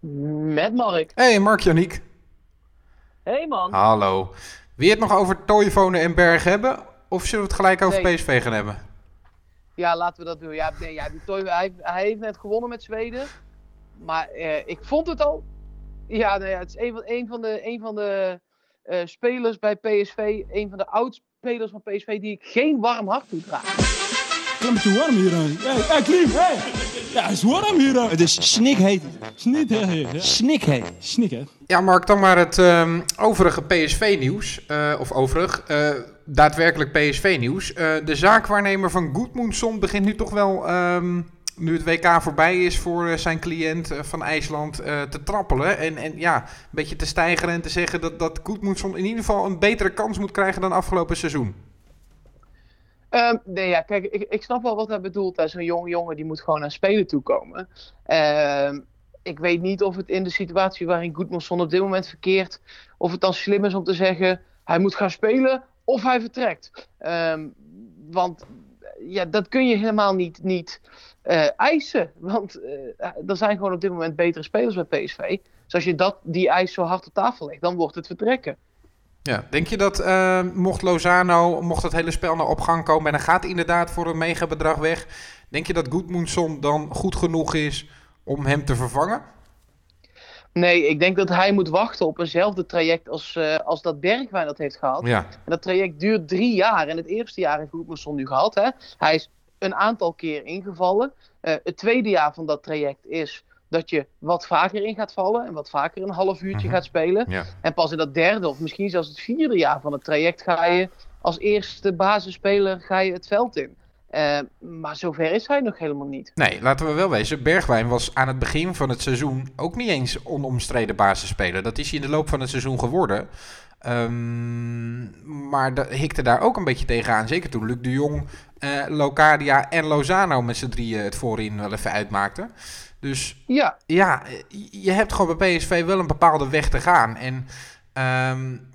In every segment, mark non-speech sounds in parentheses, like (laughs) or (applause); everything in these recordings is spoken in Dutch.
Met Mark. Hey, Mark Janiek. Hey man. Hallo. Wil je het nog over Toivonen en Berg hebben? Of zullen we het gelijk over Nee. PSV gaan hebben? Ja, laten we dat doen. Ja, nee, ja, die Toy, hij, hij heeft net gewonnen met Zweden. Maar eh, ik vond het al. Ja, nou ja, het is een van, een van de, een van de eh, spelers bij PSV. Een van de oud-spelers van PSV die ik geen warm hart toedraag. Het is te warm hier. Hey, hey, Klim, hey. Ja, het is warm hier. Het is snikheet. Ja. Snikheet. Snik, hè. Ja, Mark, dan maar het ehm, overige PSV-nieuws. eh, of overig, eh, daadwerkelijk PSV-nieuws. Eh, de zaakwaarnemer van Goedmoensson begint nu toch wel, ehm, nu het WK voorbij is voor zijn cliënt van IJsland, eh, te trappelen. En, en ja, een beetje te stijgeren en te zeggen dat, dat Goedmoensson in ieder geval een betere kans moet krijgen dan afgelopen seizoen. Ehm, nee, ja, kijk, ik, snap wel wat hij bedoelt. Zo'n jonge jongen die moet gewoon naar spelen toekomen. Ehm, ik weet niet of het in de situatie waarin Goedmanson op dit moment verkeert, of het dan slim is om te zeggen, hij moet gaan spelen of hij vertrekt. Ehm, want ja, dat kun je helemaal niet, niet eh, eisen. Want eh, er zijn gewoon op dit moment betere spelers bij PSV. Dus als je dat, die eis zo hard op tafel legt, dan wordt het vertrekken. Ja, denk je dat eh, mocht Lozano, mocht het hele spel nou op gang komen en hij gaat inderdaad voor een megabedrag weg, denk je dat Goedmoensson dan goed genoeg is om hem te vervangen? Nee, ik denk dat hij moet wachten op eenzelfde traject als, eh, als dat Bergwijn dat heeft gehad. Ja, En dat traject duurt drie jaar. En het eerste jaar heeft Goedmanson nu gehad. Hè? Hij is een aantal keer ingevallen. Eh, het tweede jaar van dat traject is dat je wat vaker in gaat vallen. En wat vaker een half uurtje Mhm. gaat spelen. ja. En pas in dat derde of misschien zelfs het vierde jaar van het traject ga je als eerste basisspeler ga je het veld in. Eh, maar zover is hij nog helemaal niet. Nee, laten we wel wezen. Bergwijn was aan het begin van het seizoen ook niet eens onomstreden basisspeler. Dat is hij in de loop van het seizoen geworden. Ehm, maar dat hikte daar ook een beetje tegenaan. Zeker toen Luc de Jong, eh, Locadia en Lozano met z'n drieën het voorin wel even uitmaakten. Dus Ja, ja, je hebt gewoon bij PSV wel een bepaalde weg te gaan. En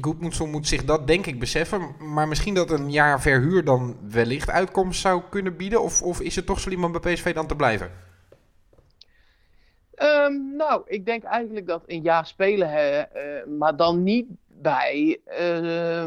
Goedmoedson moet zich dat denk ik beseffen. Maar misschien dat een jaar verhuur dan wellicht uitkomst zou kunnen bieden. Of, of is het toch slim om bij PSV dan te blijven? Ehm, nou, ik denk eigenlijk dat een jaar spelen, hè, eh, maar dan niet bij eh,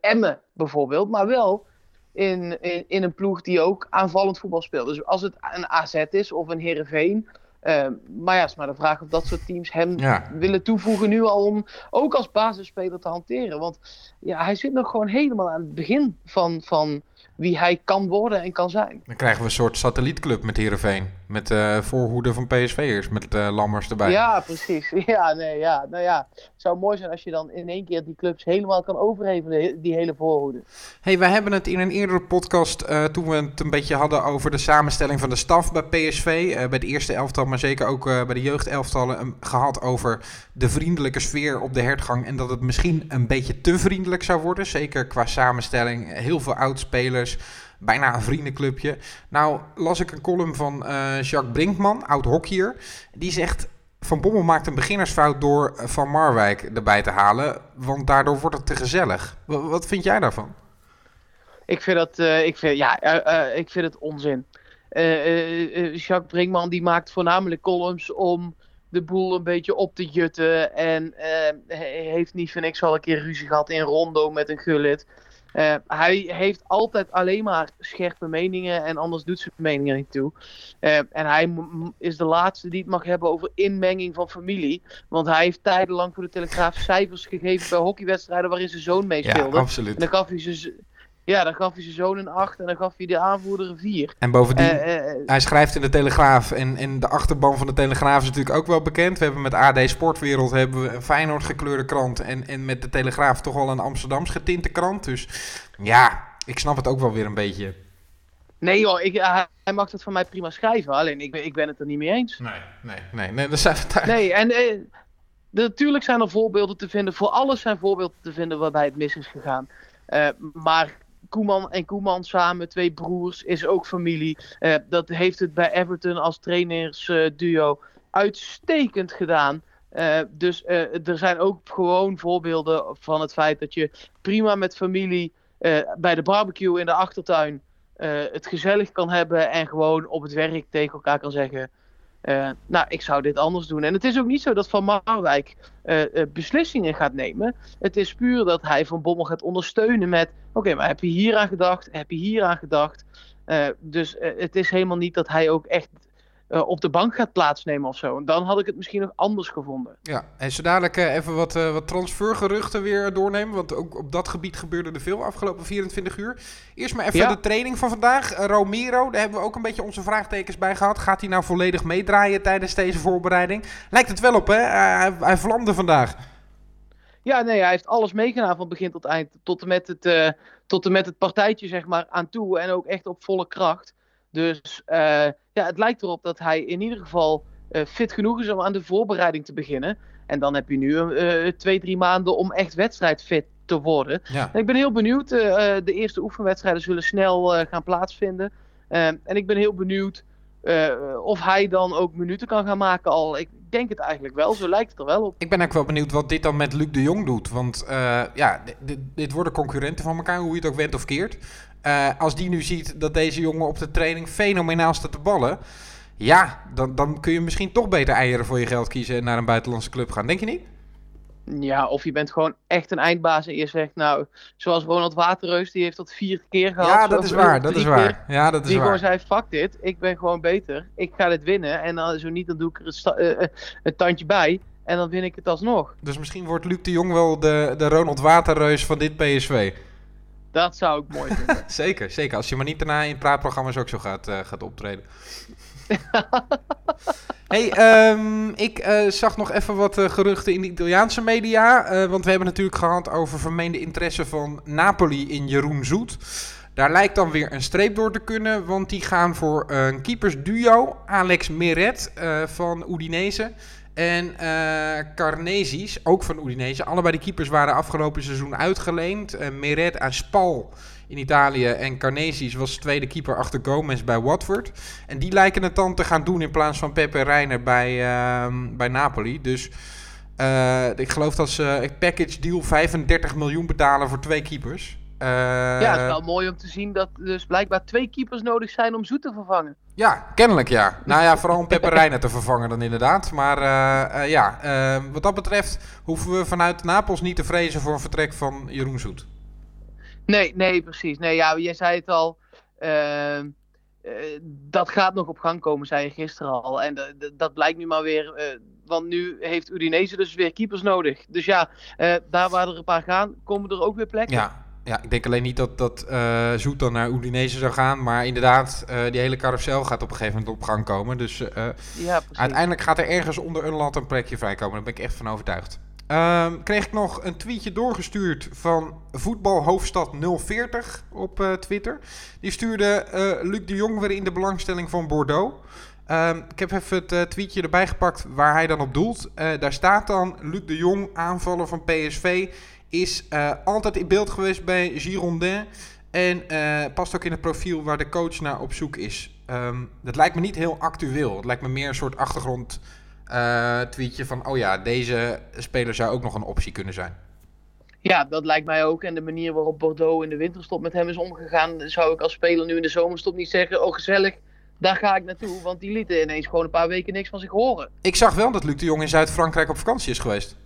Emmen bijvoorbeeld, maar wel in, in, in een ploeg die ook aanvallend voetbal speelt. Dus als het een AZ is of een Heerenveen, ehm, maar ja, is maar de vraag of dat soort teams hem Ja. willen toevoegen nu al om ook als basisspeler te hanteren. Want ja, hij zit nog gewoon helemaal aan het begin van, van wie hij kan worden en kan zijn. Dan krijgen we een soort satellietclub met Heerenveen. Met eh voorhoede van PSV'ers, met eh, Lammers erbij. Ja, precies. (laughs) Ja, nee, ja. Nou ja, het zou mooi zijn als je dan in één keer die clubs helemaal kan overhevelen, he- die hele voorhoede. Hey, wij hebben het in een eerdere podcast, eh, toen we het een beetje hadden over de samenstelling van de staf bij PSV, bij de eerste elftal, maar zeker ook bij de jeugdelftallen, um, gehad over de vriendelijke sfeer op de hertgang en dat het misschien een beetje te vriendelijk zou worden, zeker qua samenstelling. Heel veel oudspelers, bijna een vriendenclubje. Nou las ik een column van eh, Jacques Brinkman, oud hockeyer, die zegt... Van Bommel maakt een beginnersfout door Van Marwijk erbij te halen, want daardoor wordt het te gezellig. Wa- wat vind jij daarvan? Ik vind dat, eh, ik vind, ja, eh, ik vind het onzin. Jacques Brinkman die maakt voornamelijk columns om de boel een beetje op te jutten. En hij heeft niet voor niks al een keer ruzie gehad in Rondo met een gullit. Eh, hij heeft altijd alleen maar scherpe meningen en anders doet zijn meningen niet toe. Eh, en hij is de laatste die het mag hebben over inmenging van familie. Want hij heeft tijdenlang voor de Telegraaf cijfers gegeven bij hockeywedstrijden waarin zijn zoon meespeelde. En absoluut. dan gaf hij zijn, ja, dan gaf hij zijn zoon een 8 en dan gaf hij de aanvoerder een 4. En bovendien, Eh, eh, hij schrijft in de Telegraaf. En, en de achterban van de Telegraaf is natuurlijk ook wel bekend. We hebben met AD Sportwereld hebben we een Feyenoord gekleurde krant. En, en met de Telegraaf toch wel een Amsterdams getinte krant. Dus ja, ik snap het ook wel weer een beetje. nee joh, ik, hij, mag het van mij prima schrijven. Alleen ik, ben- ik ben het er niet mee eens. Nee, nee, nee. nee dan zijn we. Nee, en eh, natuurlijk zijn er voorbeelden te vinden. Voor alles zijn voorbeelden te vinden waarbij het mis is gegaan. Eh, maar Koeman en Koeman samen, twee broers, is ook familie. Eh, dat heeft het bij Everton als trainersduo uitstekend gedaan. Eh, dus eh, er zijn ook gewoon voorbeelden van het feit dat je prima met familie eh, bij de barbecue in de achtertuin eh, het gezellig kan hebben en gewoon op het werk tegen elkaar kan zeggen. Eh, nou, ik zou dit anders doen. En het is ook niet zo dat Van Marwijk eh, eh, beslissingen gaat nemen. Het is puur dat hij Van Bommel gaat ondersteunen met... Oké, maar heb je hier aan gedacht? Heb je hier aan gedacht? Dus het is helemaal niet dat hij ook echt eh, op de bank gaat plaatsnemen of zo. En dan had ik het misschien nog anders gevonden. Ja, en zo dadelijk eh, even wat, eh, wat transfergeruchten weer doornemen. Want ook op dat gebied gebeurde er veel afgelopen 24 uur. Eerst maar even Ja. de training van vandaag. Romero, daar hebben we ook een beetje onze vraagtekens bij gehad. Gaat hij nou volledig meedraaien tijdens deze voorbereiding? Lijkt het wel op, hè? Hij, hij vlamde vandaag. Ja, nee, hij heeft alles meegedaan van begin tot eind. Tot en met het, tot en met het partijtje, zeg maar, aan toe. En ook echt op volle kracht. Dus eh, ja, het lijkt erop dat hij in ieder geval eh, fit genoeg is om aan de voorbereiding te beginnen. En dan heb je nu eh, twee, drie maanden om echt wedstrijdfit te worden. Ja. En ik ben heel benieuwd. de eerste oefenwedstrijden zullen snel gaan plaatsvinden. En ik ben heel benieuwd eh, of hij dan ook minuten kan gaan maken al. Ik denk het eigenlijk wel. Zo lijkt het er wel op. Ik ben ook wel benieuwd wat dit dan met Luc de Jong doet. Want eh, ja, dit worden concurrenten van elkaar, hoe je het ook went of keert. Eh, als die nu ziet dat deze jongen op de training fenomenaal staat te ballen. Ja, dan, dan kun je misschien toch beter eieren voor je geld kiezen en naar een buitenlandse club gaan. Denk je niet? Ja, of je bent gewoon echt een eindbaas en je zegt, nou, zoals Ronald Waterreus, die heeft dat vier keer gehad. Ja, dat is waar. Dat is keer. waar. Ja, dat is Die gewoon waar. zei, fuck dit, ik ben gewoon beter, ik ga dit winnen. En dan, zo niet, dan doe ik er een, eh, eh, een tandje bij en dan win ik het alsnog. Dus misschien wordt Luc de Jong wel de, de Ronald Waterreus van dit PSV. Dat zou ik mooi vinden. (laughs) Zeker, zeker. Als je maar niet daarna in praatprogramma's ook zo gaat, eh, gaat optreden. (laughs) hey, ehm, ik eh, zag nog even wat eh, geruchten in de Italiaanse media. eh, want we hebben natuurlijk gehad over vermeende interesse van Napoli in Jeroen Zoet. Daar lijkt dan weer een streep door te kunnen, want die gaan voor een keepersduo. Alex Meret van Udinese en eh Carnesis, ook van Udinese. Allebei de keepers waren afgelopen seizoen uitgeleend. Eh, Meret aan Spal in Italië en Carnesis was tweede keeper achter Gomez bij Watford. En die lijken het dan te gaan doen in plaats van Pepe Reiner bij, ehm, bij Napoli. Dus eh, ik geloof dat ze een package deal 35 miljoen betalen voor twee keepers. Eh, ja, het is wel mooi om te zien dat er dus blijkbaar twee keepers nodig zijn om Zoet te vervangen. Ja, kennelijk ja. Nou ja, vooral om Pepe Reina te vervangen dan inderdaad. Maar eh, eh, ja, wat dat betreft hoeven we vanuit Napels niet te vrezen voor een vertrek van Jeroen Zoet. Nee, nee, precies. Nee, ja, jij zei het al. ehm, eh, dat gaat nog op gang komen, zei je gisteren al. En dat blijkt nu maar weer. want nu heeft Udinese dus weer keepers nodig. Dus ja, daar waar er een paar gaan, komen er ook weer plekken. Ja, ja ik denk alleen niet dat, dat eh, Zoet dan naar Udinese zou gaan. Maar inderdaad, eh, die hele carousel gaat op een gegeven moment op gang komen. Dus eh, Ja, uiteindelijk gaat er ergens onder een land een plekje vrijkomen. Daar ben ik echt van overtuigd. Ehm, kreeg ik nog een tweetje doorgestuurd van voetbalhoofdstad 040 op Twitter. Die stuurde Luc de Jong weer in de belangstelling van Bordeaux. Ehm, ik heb even het tweetje erbij gepakt waar hij dan op doelt. Daar staat dan Luc de Jong, aanvaller van PSV, is eh, altijd in beeld geweest bij Girondin. En eh, past ook in het profiel waar de coach naar op zoek is. Ehm, dat lijkt me niet heel actueel. Het lijkt me meer een soort achtergrond eh, tweetje van... oh ja, deze speler zou ook nog een optie kunnen zijn. Ja, dat lijkt mij ook. En de manier waarop Bordeaux in de winterstop met hem is omgegaan, zou ik als speler nu in de zomerstop niet zeggen: Oh, gezellig, daar ga ik naartoe. Want die lieten ineens gewoon een paar weken niks van zich horen. Ik zag wel dat Luc de Jong in Zuid-Frankrijk op vakantie is geweest.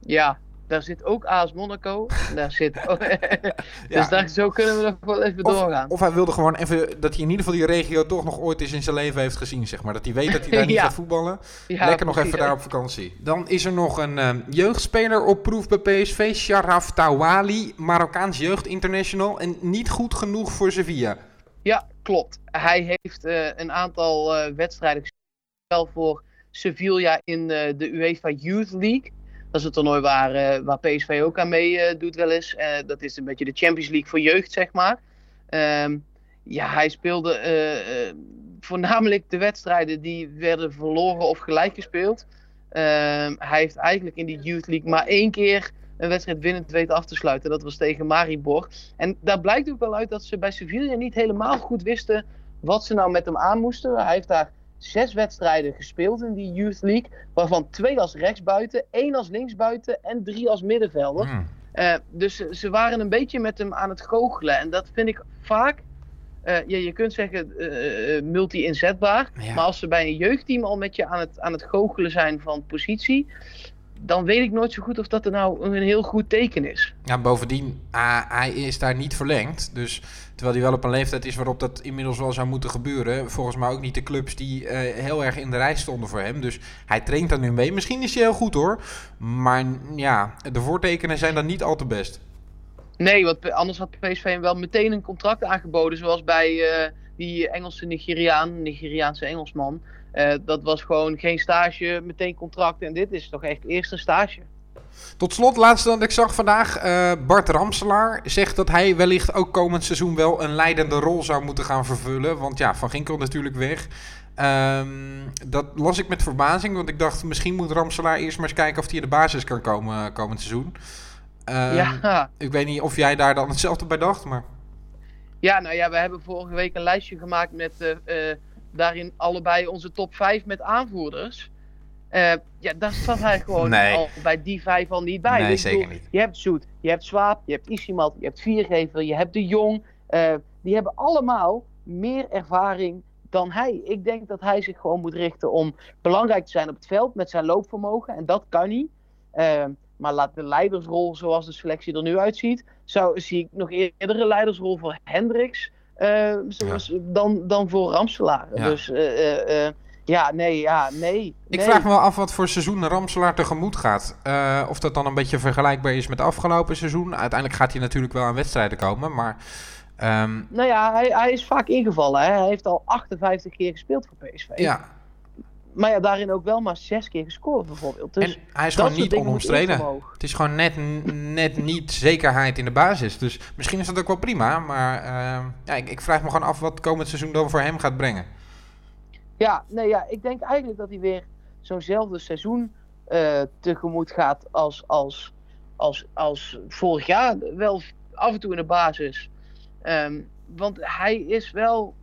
Ja, daar zit ook AS Monaco. Daar zit. (laughs) (laughs) Dus daar, zo kunnen we nog wel even doorgaan. Of hij wilde gewoon even dat hij in ieder geval die regio toch nog ooit eens in zijn leven heeft gezien, zeg maar. Dat hij weet dat hij daar niet (laughs) gaat voetballen. Ja, Lekker nog even daar op vakantie. Dan is er nog een ehm, jeugdspeler op proef bij PSV, Sharaf Tawali, Marokkaans jeugd international en niet goed genoeg voor Sevilla. Ja, klopt. Hij heeft eh, een aantal eh, wedstrijden gespeeld voor Sevilla in eh, de UEFA Youth League. Dat is het toernooi waar, eh, waar PSV ook aan mee eh, doet wel eens. Eh, dat is een beetje de Champions League voor jeugd, zeg maar. Ehm, ja, hij speelde voornamelijk de wedstrijden die werden verloren of gelijk gespeeld. Ehm, hij heeft eigenlijk in die Youth League maar één keer een wedstrijd winnend weten af te sluiten. Dat was tegen Maribor. En daar blijkt ook wel uit dat ze bij Sevilla niet helemaal goed wisten wat ze nou met hem aan moesten. Hij heeft daar zes wedstrijden gespeeld in die Youth League. Waarvan twee als rechtsbuiten, één als linksbuiten en drie als middenvelder. Hmm. Eh, dus ze- waren een beetje met hem aan het goochelen. En dat vind ik vaak ja, je kunt zeggen eh, multi-inzetbaar. Ja. Maar als ze bij een jeugdteam al met je aan het, aan het goochelen zijn van positie. Dan weet ik nooit zo goed of dat er nou een heel goed teken is. Ja, bovendien, hij is daar niet verlengd. Dus terwijl hij wel op een leeftijd is waarop dat inmiddels wel zou moeten gebeuren. Volgens mij ook niet de clubs die eh, heel erg in de rij stonden voor hem. Dus hij traint daar nu mee. Misschien is hij heel goed hoor. Maar ja, de voortekenen zijn dan niet al te best. Nee, want anders had PSV hem wel meteen een contract aangeboden. Zoals bij eh, die Engelse Nigeriaan, Nigeriaanse Engelsman. Eh, dat was gewoon geen stage, meteen contract. En dit is toch echt eerst een stage. Tot slot, laatste dat ik zag vandaag. eh, Bart Ramselaar zegt dat hij wellicht ook komend seizoen wel een leidende rol zou moeten gaan vervullen. Want ja, Van Ginkel natuurlijk weg. Ehm, dat las ik met verbazing, want ik dacht misschien moet Ramselaar eerst maar eens kijken of hij in de basis kan komen eh, komend seizoen. Ehm, ja. Ik weet niet of jij daar dan hetzelfde bij dacht, maar... ja, nou ja, we hebben vorige week een lijstje gemaakt met daarin allebei onze top 5 met aanvoerders. Eh, ja, daar zat hij gewoon (laughs) Nee. al bij die vijf al niet bij. Nee, Dus zeker niet. Je hebt Zoet, je hebt Swaap, je hebt Isimat, je hebt Viergever, je hebt De Jong. Eh, die hebben allemaal meer ervaring dan hij. Ik denk dat hij zich gewoon moet richten om belangrijk te zijn op het veld met zijn loopvermogen. En dat kan hij. Eh, maar laat de leidersrol zoals de selectie er nu uitziet, zou, zie ik nog eerder een leidersrol voor Hendricks eh, zoals, dan, dan voor Ramselaar. Ja. Dus eh, eh, eh, ja, nee, ja, nee. Ik nee. vraag me wel af wat voor seizoen Ramselaar tegemoet gaat. Of dat dan een beetje vergelijkbaar is met het afgelopen seizoen. Uiteindelijk gaat hij natuurlijk wel aan wedstrijden komen, maar... ehm, Nou ja, hij, hij is vaak ingevallen. Hè? Hij heeft al 58 keer gespeeld voor PSV. ja, Maar ja, daarin ook wel maar zes keer gescoord bijvoorbeeld. Dus en hij is gewoon niet onomstreden. Het is gewoon net, net niet zekerheid in de basis. Dus misschien is dat ook wel prima. Maar ehm, ja, ik, ik vraag me gewoon af wat komend seizoen dan voor hem gaat brengen. Ja, nee, ja, ik denk eigenlijk dat hij weer zo'nzelfde seizoen eh, tegemoet gaat als, als, als, als vorig jaar. Wel af en toe in de basis. Ehm, want hij is wel.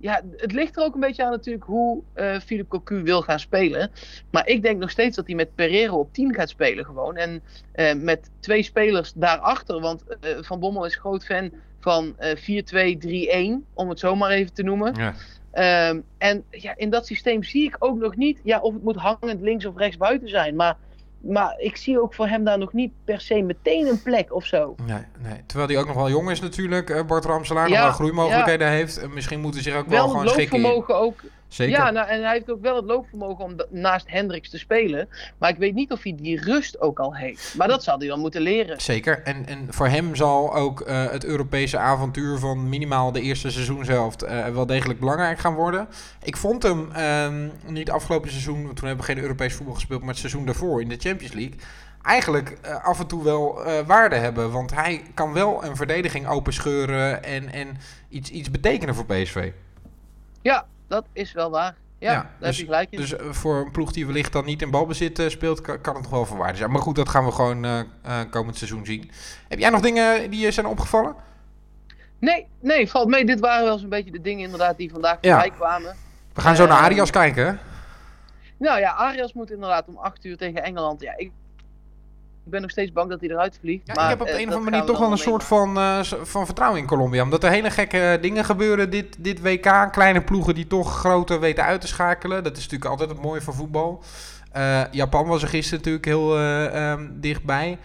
Ja, het ligt er ook een beetje aan natuurlijk hoe eh Philippe Cocu wil gaan spelen. Maar ik denk nog steeds dat hij met Pereiro op 10 gaat spelen gewoon. En eh, met twee spelers daarachter. Want eh, Van Bommel is groot fan van eh 4-2-3-1, om het zo maar even te noemen. Ja. Ehm, en ja, in dat systeem zie ik ook nog niet ja, of het moet hangend links of rechts buiten zijn. Maar, maar ik zie ook voor hem daar nog niet per se meteen een plek of zo. Nee, nee. Terwijl hij ook nog wel jong is natuurlijk, eh, Bart Ramselaar. nog wel groeimogelijkheden heeft. En misschien moet hij zich ook wel, Wel gewoon schikken. loopvermogen ook. Zeker. Ja, nou, en hij heeft ook wel het loopvermogen om naast Hendricks te spelen. Maar ik weet niet of hij die rust ook al heeft. Maar dat zal hij dan moeten leren. Zeker. En, en voor hem zal ook eh, het Europese avontuur van minimaal de eerste seizoenshelft eh wel degelijk belangrijk gaan worden. Ik vond hem ehm, niet afgelopen seizoen, want toen hebben we geen Europees voetbal gespeeld, maar het seizoen daarvoor in de Champions League. Eigenlijk eh, af en toe wel waarde hebben. Want hij kan wel een verdediging openscheuren en, en iets, iets betekenen voor PSV. Ja, dat is wel waar. Ja, Ja, daar dus- heb je gelijk in. Dus eh, voor een ploeg die wellicht dan niet in balbezit eh, speelt, kan, kan het nog wel van waarde zijn. Maar goed, dat gaan we gewoon eh, komend seizoen zien. Heb jij nog dingen die je zijn opgevallen? Nee, nee, valt mee. Dit waren wel zo'n beetje de dingen inderdaad die vandaag Ja. voorbij kwamen. We gaan zo naar Eh, Arias kijken. Nou ja, Arias moet inderdaad om 8 uur tegen Engeland. Ja, ik, ik ben nog steeds bang dat hij eruit vliegt. Ja, maar, ik heb op eh, de een of andere manier toch wel een soort van, eh, van vertrouwen in Colombia. Omdat er hele gekke dingen gebeuren dit, dit WK. Kleine ploegen die toch grote weten uit te schakelen. Dat is natuurlijk altijd het mooie van voetbal. Eh, Japan was er gisteren natuurlijk heel eh, ehm, dichtbij.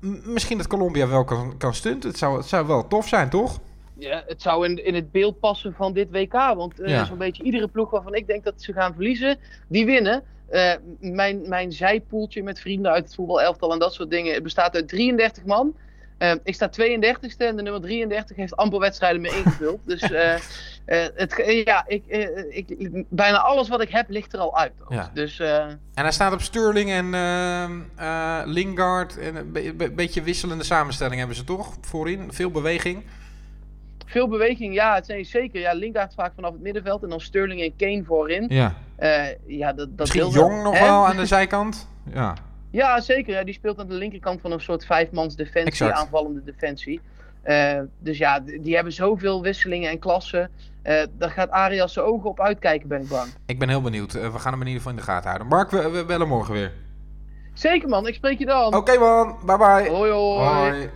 M- misschien dat Colombia wel kan, kan stunten. Het zou, het zou wel tof zijn, toch? Ja, het zou in, in het beeld passen van dit WK. Want Ja. zo'n beetje iedere ploeg waarvan ik denk dat ze gaan verliezen, die winnen. Eh, mijn, mijn zijpoeltje met vrienden uit het voetbalelftal en dat soort dingen bestaat uit 33 man. Eh, ik sta 32e en de nummer 33 heeft amper wedstrijden meer ingevuld. (laughs) dus het, ja, ik, ik, bijna alles wat ik heb ligt er al uit. Ja. Dus En hij staat op Sterling en Lingard. En een be- be- beetje wisselende samenstelling hebben ze toch? Voorin, veel beweging. Veel beweging, ja, het zijn zeker. Ja, Lingard vaak vanaf het middenveld en dan Sterling en Kane voorin. Ja. Eh, ja, dat, dat Misschien Jong nog wel aan de zijkant. (laughs) Ja. Ja, zeker. hè. Die speelt aan de linkerkant van een soort vijfmans defensie, Exact. aanvallende defensie. Eh, dus ja, die hebben zoveel wisselingen en klassen. Eh daar gaat Arias zijn ogen op uitkijken, ben ik bang. Ik ben heel benieuwd. We gaan hem in ieder geval in de gaten houden. Mark, we, we bellen morgen weer. Zeker man, ik spreek je dan. Oké man, bye bye. Hoi hoi. Hoi.